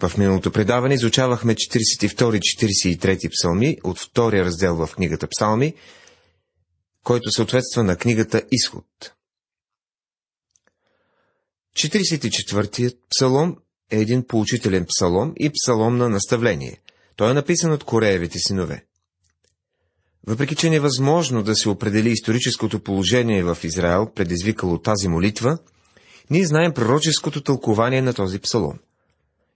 В миналото предаване изучавахме 42-43 псалми от втория раздел в книгата Псалми, който съответства на книгата Изход. 44-тият псалом е един поучителен псалом и псалом на наставление. Той е написан от Кореевите синове. Въпреки, че е невъзможно да се определи историческото положение в Израел, предизвикало тази молитва, ние знаем пророческото тълкование на този псалом.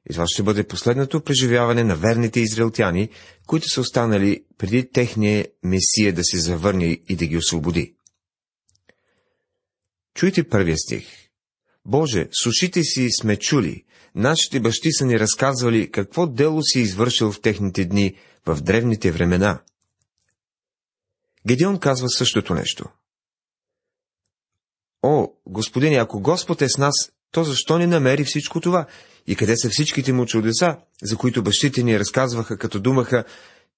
И това ще бъде последното преживяване на верните израелтяни, които са останали преди техния Месия да се завърне и да ги освободи. Чуйте първия стих. Боже, с ушите си сме чули, нашите бащи са ни разказвали какво дело си извършил в техните дни, в древните времена. Гедеон казва същото нещо. О, господине, ако Господ е с нас, то защо не намери всичко това? И къде са всичките му чудеса, за които бащите ни разказваха, като думаха,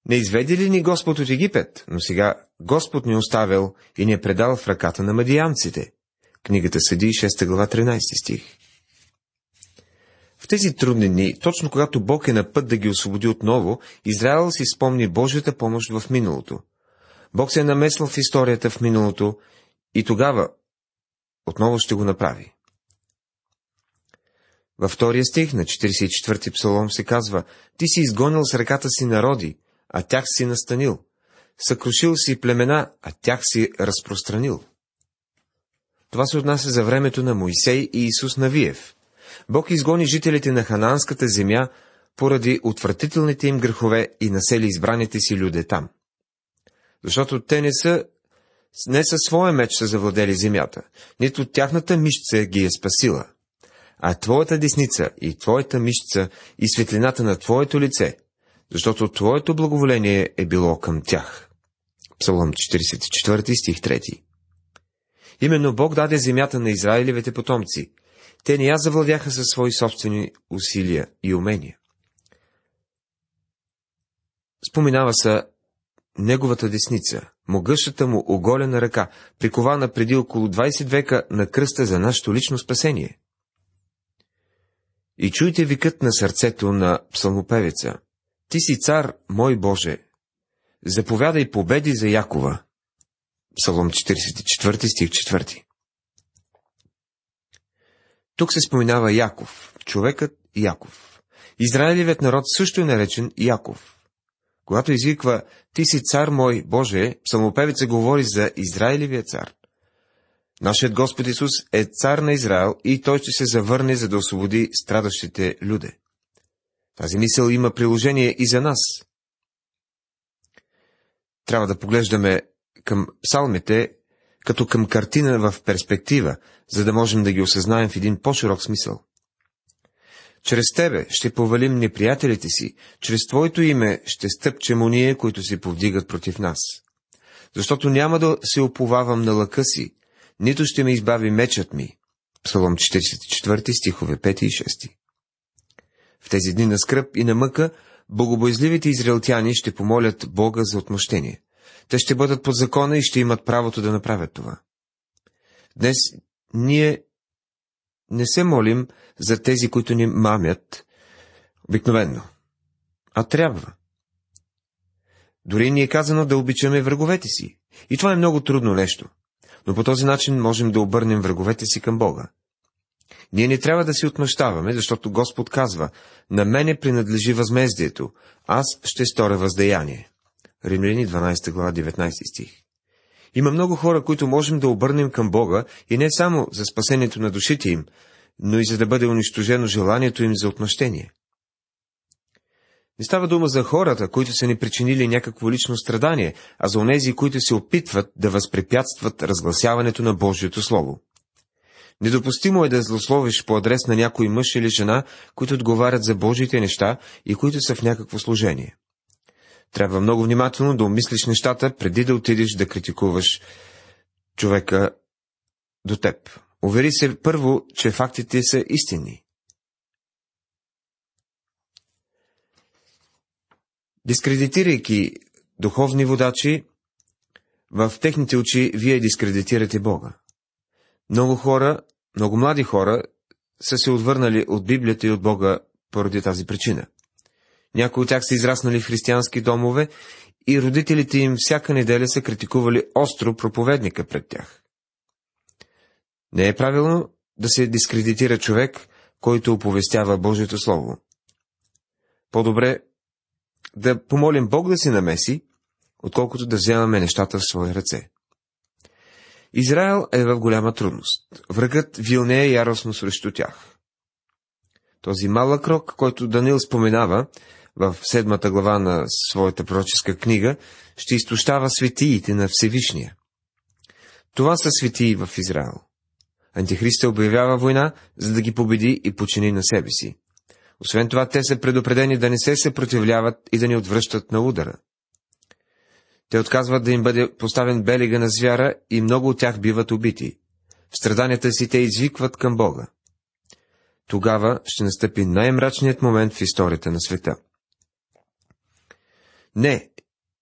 не изведи ли ни Господ от Египет, но сега Господ ни оставил и ни е предал в ръката на мадиянците. Книгата Съди, 6 глава, 13 стих. В тези трудни дни, точно когато Бог е на път да ги освободи отново, Израел си спомни Божията помощ в миналото. Бог се е намесил в историята в миналото и тогава отново ще го направи. Във втория стих на 44-ти псалом се казва, Ти си изгонил с ръката си народи, а тях си настанил. Съкрушил си племена, а тях си разпространил. Това се отнася за времето на Моисей и Исус Навиев. Бог изгони жителите на хананската земя поради отвратителните им грехове и насели избраните си люде там. Защото те не са не със своя меч са завладели земята, нито тяхната мишца ги е спасила, а твоята десница и твоята мишца и светлината на твоето лице, защото твоето благоволение е било към тях. Псалом 44 стих 3 Именно Бог даде земята на Израилевите потомци. Те не я завладяха със свои собствени усилия и умения. Споминава се неговата десница, могъщата му оголена ръка, прикована преди около 20 века на кръста за нашето лично спасение. И чуйте викът на сърцето на псалмопевеца. Ти си цар, мой Боже, заповядай победи за Якова. Псалом 44 стих 4 Тук се споменава Яков, човекът Яков. Израилевият народ също е наречен Яков. Когато извиква «Ти си цар мой, Боже», псалмопевица говори за Израилевия цар. Нашият Господ Исус е цар на Израел и той ще се завърне, за да освободи страдащите люде. Тази мисъл има приложение и за нас. Трябва да поглеждаме към псалмите като към картина в перспектива, за да можем да ги осъзнаем в един по-широк смисъл. Чрез Тебе ще повалим неприятелите си, чрез Твоето име ще стъпчем уния, които се повдигат против нас. Защото няма да се оповавам на лъка си, нито ще ме избави мечът ми. Псалом 44 стихове 5 и 6 В тези дни на скръп и на мъка, богобоязливите израелтяни ще помолят Бога за отмъщение. Те ще бъдат под закона и ще имат правото да направят това. Днес ние не се молим за тези, които ни мамят обикновенно, а трябва. Дори ни е казано да обичаме враговете си. И това е много трудно нещо. Но по този начин можем да обърнем враговете си към Бога. Ние не трябва да си отмъщаваме, защото Господ казва, на мене принадлежи възмездието, аз ще сторя въздаяние. Римляни 12 глава 19 стих. Има много хора, които можем да обърнем към Бога и не само за спасението на душите им, но и за да бъде унищожено желанието им за отмъщение. Не става дума за хората, които са ни причинили някакво лично страдание, а за онези, които се опитват да възпрепятстват разгласяването на Божието Слово. Недопустимо е да злословиш по адрес на някой мъж или жена, които отговарят за Божиите неща и които са в някакво служение. Трябва много внимателно да умислиш нещата, преди да отидеш да критикуваш човека до теб. Увери се първо, че фактите са истинни. Дискредитирайки духовни водачи, в техните очи вие дискредитирате Бога. Много хора, много млади хора са се отвърнали от Библията и от Бога поради тази причина. Някои от тях са израснали в християнски домове и родителите им всяка неделя са критикували остро проповедника пред тях. Не е правилно да се дискредитира човек, който оповестява Божието Слово. По-добре да помолим Бог да се намеси, отколкото да вземаме нещата в свои ръце. Израел е в голяма трудност. Врагът вилнее яростно срещу тях. Този малък рок, който Данил споменава в седмата глава на своята пророческа книга, ще изтощава светиите на Всевишния. Това са светии в Израел. Антихриста обявява война, за да ги победи и почини на себе си. Освен това, те са предупредени да не се съпротивляват и да ни отвръщат на удара. Те отказват да им бъде поставен белега на звяра и много от тях биват убити. В страданията си те извикват към Бога. Тогава ще настъпи най-мрачният момент в историята на света. Не,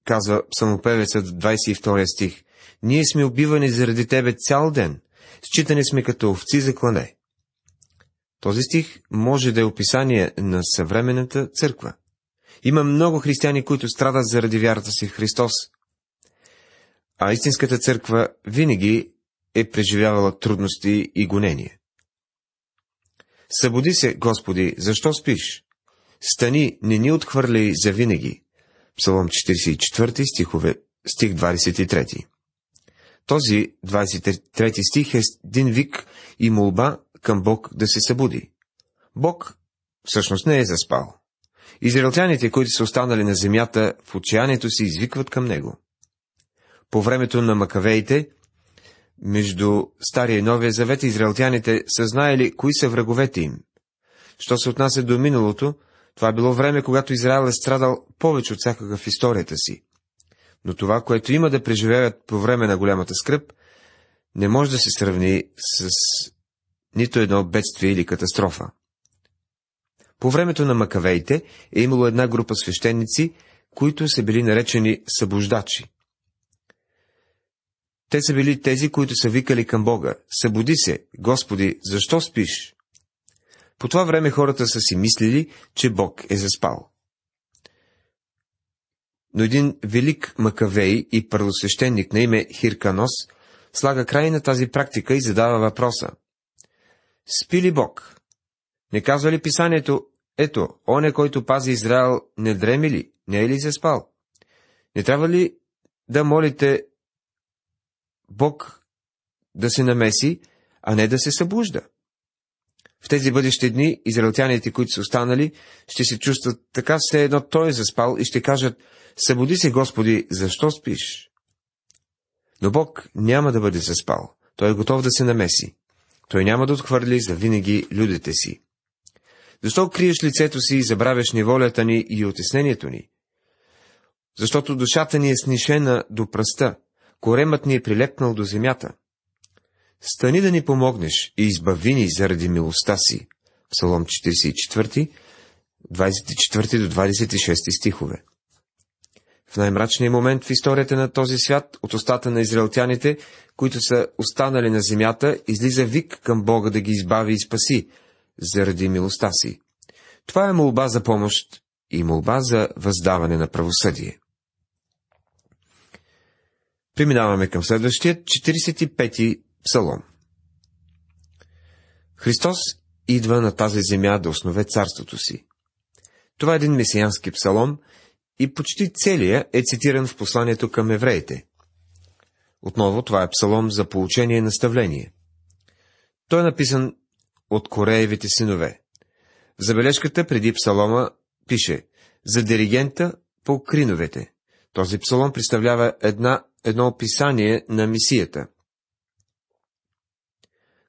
казва псалмопевецът в 22 стих, ние сме убивани заради тебе цял ден, считани сме като овци за клане. Този стих може да е описание на съвременната църква. Има много християни, които страдат заради вярата си в Христос. А истинската църква винаги е преживявала трудности и гонения. Събуди се, Господи, защо спиш? Стани, не ни отхвърляй за винаги. Псалом 44, стихове, стих 23. Този 23 стих е един вик и молба към Бог да се събуди. Бог всъщност не е заспал. Израелтяните, които са останали на земята, в отчаянието си извикват към него. По времето на Макавеите, между Стария и Новия Завет, израелтяните са знаели кои са враговете им. Що се отнася до миналото, това е било време, когато Израел е страдал повече от всякога в историята си. Но това, което има да преживеят по време на голямата скръп, не може да се сравни с нито едно бедствие или катастрофа. По времето на Макавеите е имало една група свещеници, които са били наречени събуждачи. Те са били тези, които са викали към Бога. Събуди се, Господи, защо спиш? По това време хората са си мислили, че Бог е заспал. Но един велик Макавей и първосвещеник на име Хирканос слага край на тази практика и задава въпроса. Спи ли Бог? Не казва ли писанието, ето, оне, който пази Израел, не дреми ли, не е ли се спал? Не трябва ли да молите Бог да се намеси, а не да се събужда? В тези бъдещи дни израелтяните, които са останали, ще се чувстват така все едно той е заспал и ще кажат, събуди се, Господи, защо спиш? Но Бог няма да бъде заспал. Той е готов да се намеси. Той няма да отхвърли за винаги людите си. Защо криеш лицето си и забравяш неволята ни и отеснението ни? Защото душата ни е снишена до пръста, коремът ни е прилепнал до земята. Стани да ни помогнеш и избави ни заради милостта си. Псалом 44, 24 до 26 стихове. В най-мрачния момент в историята на този свят, от устата на израелтяните, които са останали на земята, излиза вик към Бога да ги избави и спаси, заради милостта си. Това е молба за помощ и молба за въздаване на правосъдие. Преминаваме към следващия, 45-ти псалом. Христос идва на тази земя да основе царството си. Това е един месиянски псалом и почти целия е цитиран в посланието към евреите. Отново това е псалом за получение и наставление. Той е написан от Кореевите синове. В забележката преди псалома пише за диригента по криновете. Този псалом представлява една, едно описание на мисията.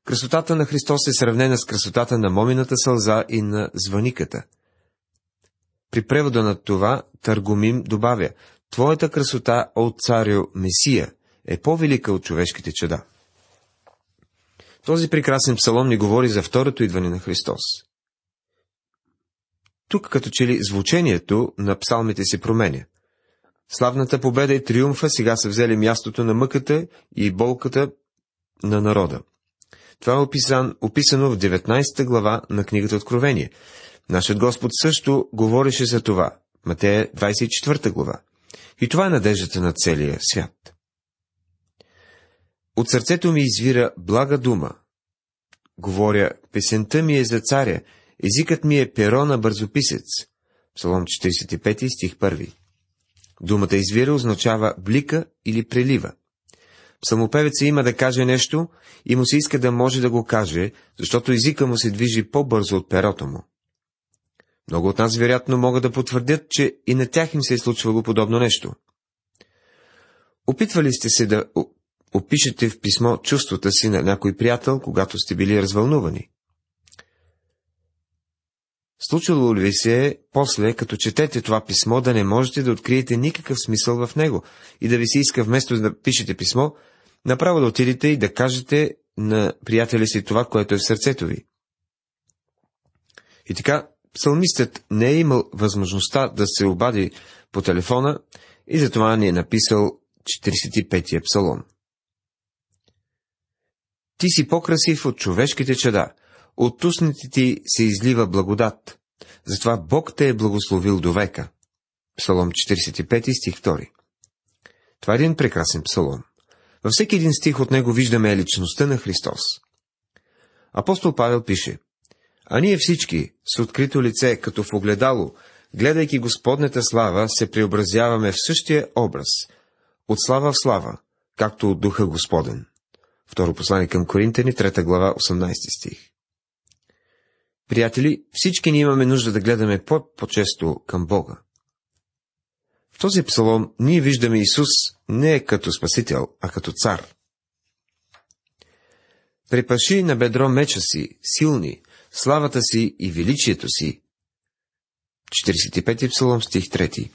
Красотата на Христос е сравнена с красотата на момината сълза и на звъниката. При превода на това Търгумим добавя, Твоята красота, от царю Месия, е по-велика от човешките чеда. Този прекрасен псалом ни говори за второто идване на Христос. Тук като че ли звучението на псалмите се променя. Славната победа и триумфа сега са взели мястото на мъката и болката на народа. Това е описан, описано в 19 глава на книгата Откровение. Нашият Господ също говореше за това. Матея 24 глава. И това е надеждата на целия свят. От сърцето ми извира блага дума. Говоря, песента ми е за царя, езикът ми е перо на бързописец. Псалом 45 стих 1. Думата извира означава блика или прелива. Псалмопевеца има да каже нещо и му се иска да може да го каже, защото езика му се движи по-бързо от перото му. Много от нас вероятно могат да потвърдят, че и на тях им се е случвало подобно нещо. Опитвали сте се да опишете в писмо чувствата си на някой приятел, когато сте били развълнувани. Случвало ли ви се е, после, като четете това писмо, да не можете да откриете никакъв смисъл в него и да ви се иска вместо да пишете писмо, направо да отидете и да кажете на приятеля си това, което е в сърцето ви. И така, псалмистът не е имал възможността да се обади по телефона и затова ни е написал 45-я псалом. Ти си по-красив от човешките чеда, от устните ти се излива благодат. Затова Бог те е благословил до века. Псалом 45 стих 2 Това е един прекрасен псалом. Във всеки един стих от него виждаме личността на Христос. Апостол Павел пише, А ние всички, с открито лице, като в огледало, гледайки Господнета слава, се преобразяваме в същия образ, от слава в слава, както от Духа Господен. Второ послание към Коринтени, 3 глава, 18 стих. Приятели, всички ние имаме нужда да гледаме по-често към Бога. В този псалом ние виждаме Исус не като Спасител, а като цар. Препаши на бедро меча си, силни, славата си и величието си. 45 псалом, стих 3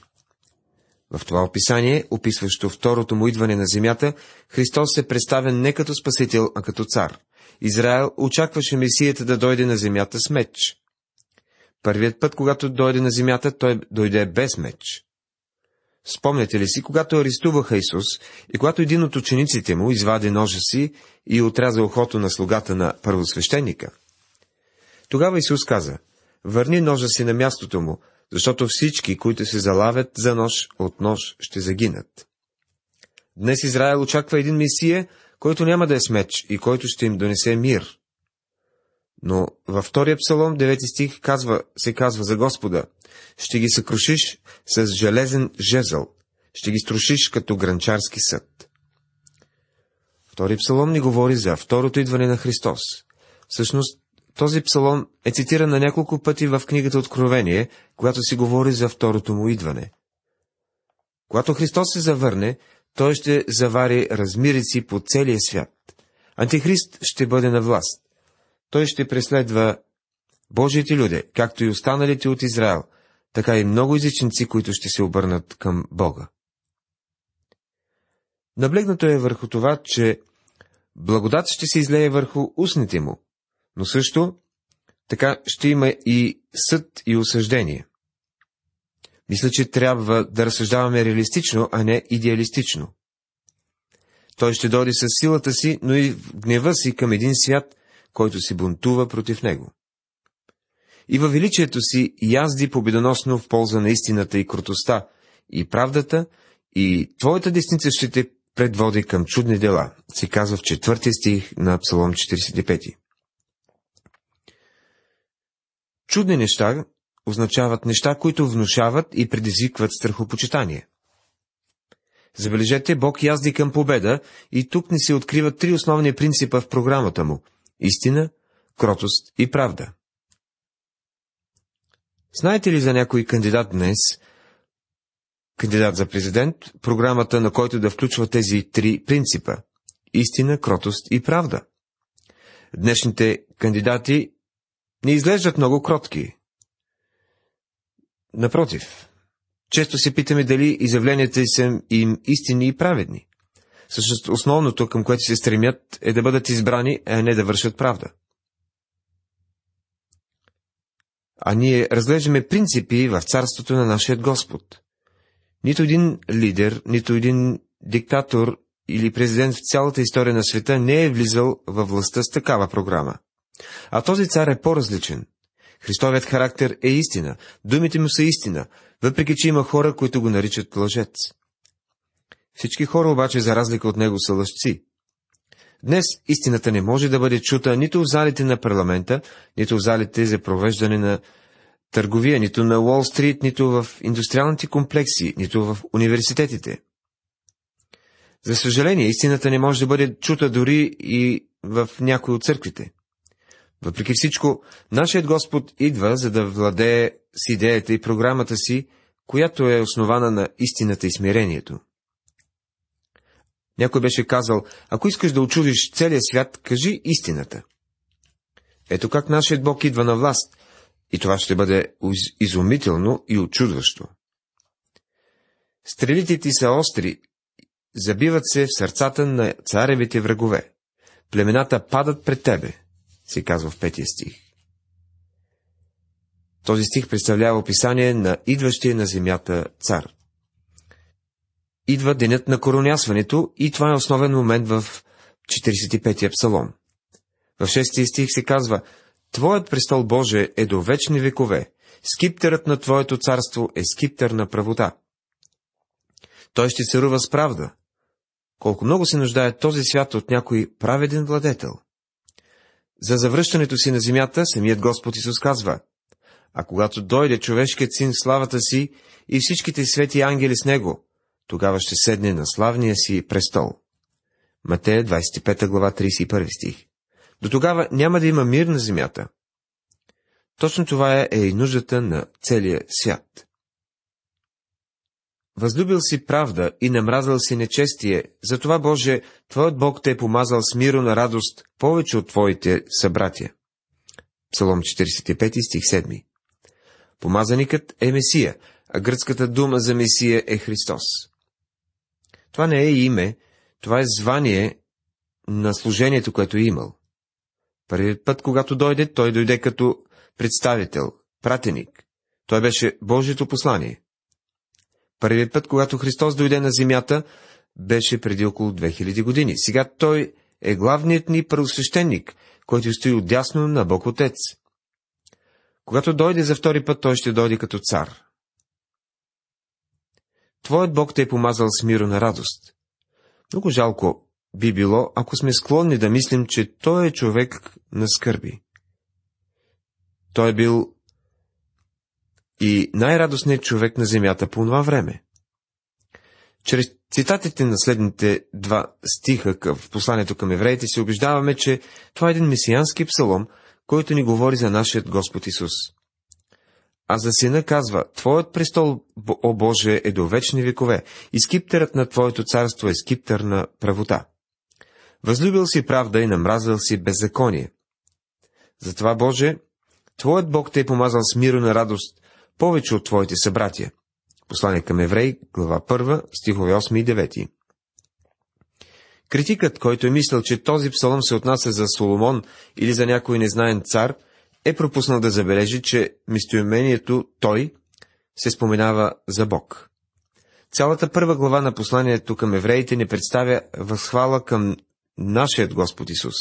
В това описание, описващо второто му идване на земята, Христос е представен не като Спасител, а като цар. Израел очакваше Месията да дойде на земята с меч. Първият път, когато дойде на земята, той дойде без меч. Спомняте ли си, когато арестуваха Исус и когато един от учениците му извади ножа си и отряза ухото на слугата на първосвещеника? Тогава Исус каза, върни ножа си на мястото му, защото всички, които се залавят за нож, от нож ще загинат. Днес Израел очаква един Месия, който няма да е с меч и който ще им донесе мир. Но във втория псалом, 9 стих, казва, се казва за Господа, ще ги съкрушиш с железен жезъл, ще ги струшиш като гранчарски съд. Втори псалом ни говори за второто идване на Христос. Всъщност, този псалом е цитиран на няколко пъти в книгата Откровение, когато си говори за второто му идване. Когато Христос се завърне, той ще завари размирици по целия свят. Антихрист ще бъде на власт. Той ще преследва Божиите люди, както и останалите от Израел, така и много езичници, които ще се обърнат към Бога. Наблегнато е върху това, че благодат ще се излее върху устните му, но също така ще има и съд и осъждение. Мисля, че трябва да разсъждаваме реалистично, а не идеалистично. Той ще дойде с силата си, но и в гнева си към един свят, който се бунтува против него. И във величието си язди победоносно в полза на истината и крутостта, и правдата, и твоята десница ще те предводи към чудни дела, се казва в четвъртия стих на Псалом 45. Чудни неща означават неща, които внушават и предизвикват страхопочитание. Забележете, Бог язди към победа и тук ни се откриват три основни принципа в програмата му – истина, кротост и правда. Знаете ли за някой кандидат днес, кандидат за президент, програмата на който да включва тези три принципа – истина, кротост и правда? Днешните кандидати не изглеждат много кротки. Напротив, често се питаме дали изявленията са им истини и праведни. Също основното, към което се стремят, е да бъдат избрани, а не да вършат правда. А ние разглеждаме принципи в царството на нашия Господ. Нито един лидер, нито един диктатор или президент в цялата история на света не е влизал във властта с такава програма. А този цар е по-различен. Христовият характер е истина, думите му са истина, въпреки че има хора, които го наричат лъжец. Всички хора обаче, за разлика от него, са лъжци. Днес истината не може да бъде чута нито в залите на парламента, нито в залите за провеждане на търговия, нито на Уолл Стрит, нито в индустриалните комплекси, нито в университетите. За съжаление, истината не може да бъде чута дори и в някои от църквите. Въпреки всичко, нашият Господ идва, за да владее с идеята и програмата си, която е основана на истината и смирението. Някой беше казал, ако искаш да очудиш целия свят, кажи истината. Ето как нашият Бог идва на власт, и това ще бъде изумително и очудващо. Стрелите ти са остри, забиват се в сърцата на царевите врагове. Племената падат пред тебе, се казва в петия стих. Този стих представлява описание на идващия на земята цар. Идва денят на коронясването и това е основен момент в 45-я псалом. В 6 стих се казва, Твоят престол Боже е до вечни векове, скиптерът на Твоето царство е скиптер на правота. Той ще царува с правда. Колко много се нуждае този свят от някой праведен владетел. За завръщането си на земята самият Господ Исус казва, а когато дойде човешкият син в славата си и всичките свети ангели с него, тогава ще седне на славния си престол. Матея 25 глава 31 стих. До тогава няма да има мир на земята. Точно това е, е и нуждата на целия свят. Възлюбил си правда и намразал си нечестие, затова, Боже, Твоят Бог те е помазал с миро на радост повече от Твоите събратия. Псалом 45 стих 7 Помазаникът е Месия, а гръцката дума за Месия е Христос. Това не е име, това е звание на служението, което е имал. Първият път, когато дойде, той дойде като представител, пратеник. Той беше Божието послание. Първият път, когато Христос дойде на земята, беше преди около 2000 години. Сега той е главният ни първосвещеник, който стои отдясно на Бог Отец. Когато дойде за втори път, той ще дойде като цар. Твоят Бог те е помазал с миро на радост. Много жалко би било, ако сме склонни да мислим, че той е човек на скърби. Той е бил и най-радостният човек на земята по това време. Чрез цитатите на следните два стиха в посланието към евреите се убеждаваме, че това е един месиански псалом, който ни говори за нашият Господ Исус. А за сина казва, Твоят престол, о Боже, е до вечни векове, и скиптерът на Твоето царство е скиптър на правота. Възлюбил си правда и намразил си беззаконие. Затова, Боже, Твоят Бог те е помазал с миро на радост, повече от Твоите събратия. Послание към еврей, глава 1, стихове 8 и 9. Критикът, който е мислил, че този псалом се отнася за Соломон или за някой незнаен цар, е пропуснал да забележи, че местоимението «той» се споменава за Бог. Цялата първа глава на посланието към евреите не представя възхвала към нашият Господ Исус,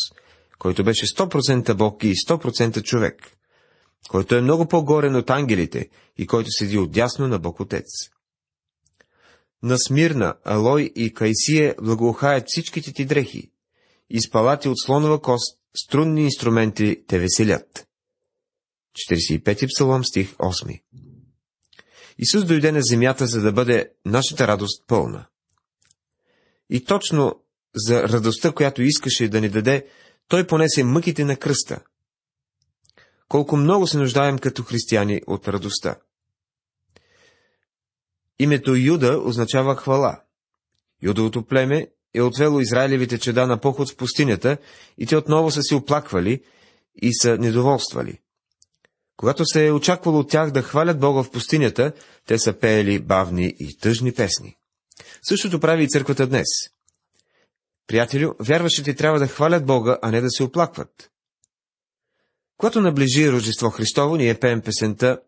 който беше 100% Бог и 100% човек, който е много по-горен от ангелите и който седи отдясно на Бог Отец. На Смирна, Алой и Кайсие благоухаят всичките ти дрехи, и спалати от слонова кост, струнни инструменти те веселят. 45 псалом, стих 8 Исус дойде на земята, за да бъде нашата радост пълна. И точно за радостта, която искаше да ни даде, той понесе мъките на кръста. Колко много се нуждаем като християни от радостта. Името Юда означава хвала. Юдовото племе е отвело Израилевите чеда на поход в пустинята и те отново са се оплаквали и са недоволствали. Когато се е очаквало от тях да хвалят Бога в пустинята, те са пеели бавни и тъжни песни. Същото прави и църквата днес. Приятелю, вярващите трябва да хвалят Бога, а не да се оплакват. Когато наближи Рождество Христово, ние пеем песента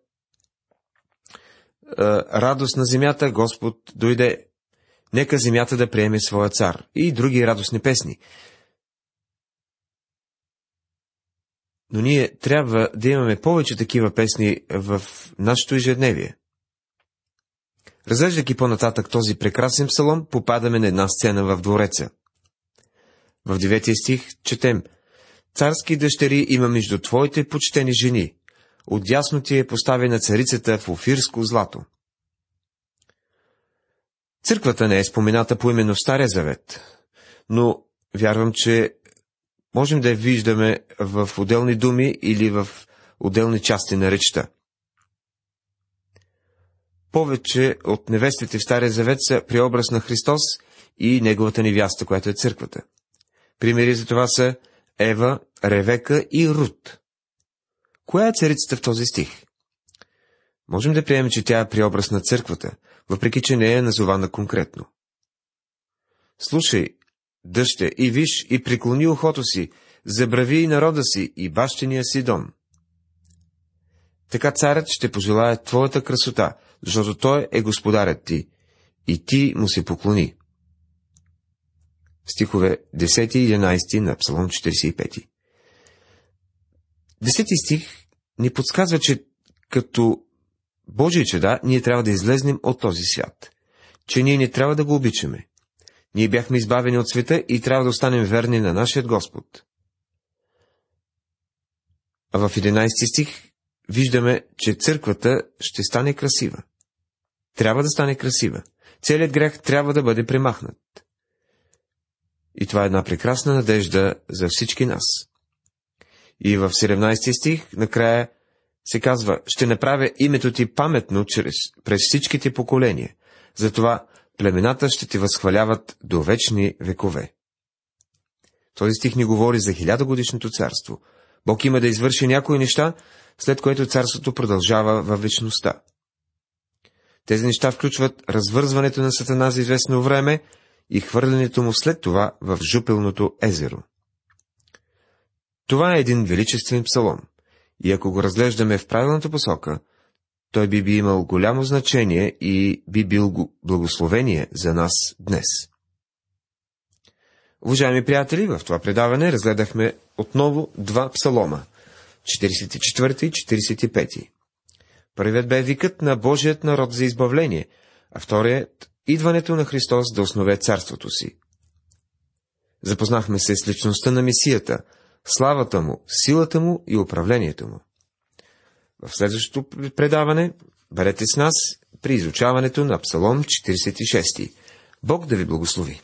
«Е, Радост на земята, Господ дойде. Нека земята да приеме своя цар и други радостни песни. Но ние трябва да имаме повече такива песни в нашето ежедневие. Разглеждайки по-нататък този прекрасен псалом, попадаме на една сцена в двореца. В деветия стих четем Царски дъщери има между твоите почтени жени. Отясно ти е поставена царицата в офирско злато. Църквата не е спомената по именно в Стария завет, но вярвам, че можем да я виждаме в отделни думи или в отделни части на речта. Повече от невестите в Стария завет са преобраз на Христос и неговата невяста, която е църквата. Примери за това са Ева, Ревека и Рут. Коя е царицата в този стих? Можем да приемем, че тя е преобраз на църквата, въпреки че не е назована конкретно. Слушай, дъще, и виж, и преклони ухото си, забрави и народа си, и бащения си дом. Така царят ще пожелая твоята красота, защото той е господарят ти, и ти му се поклони. Стихове 10 и 11 на Псалом 45. Десети стих ни подсказва, че като Божие чеда, ние трябва да излезнем от този свят. Че ние не трябва да го обичаме. Ние бяхме избавени от света и трябва да останем верни на нашия Господ. А в 11 стих виждаме, че църквата ще стане красива. Трябва да стане красива. Целият грех трябва да бъде премахнат. И това е една прекрасна надежда за всички нас. И в 17 стих накрая се казва, ще направя името ти паметно чрез, през всичките поколения. Затова племената ще ти възхваляват до вечни векове. Този стих ни говори за хилядогодишното царство. Бог има да извърши някои неща, след което царството продължава във вечността. Тези неща включват развързването на Сатана за известно време и хвърлянето му след това в жупелното езеро. Това е един величествен псалом. И ако го разглеждаме в правилната посока, той би би имал голямо значение и би бил благословение за нас днес. Уважаеми приятели, в това предаване разгледахме отново два псалома – 44 и 45. Първият бе викът на Божият народ за избавление, а вторият – идването на Христос да основе царството си. Запознахме се с личността на Месията, славата му, силата му и управлението му. В следващото предаване бъдете с нас при изучаването на Псалом 46. Бог да ви благослови!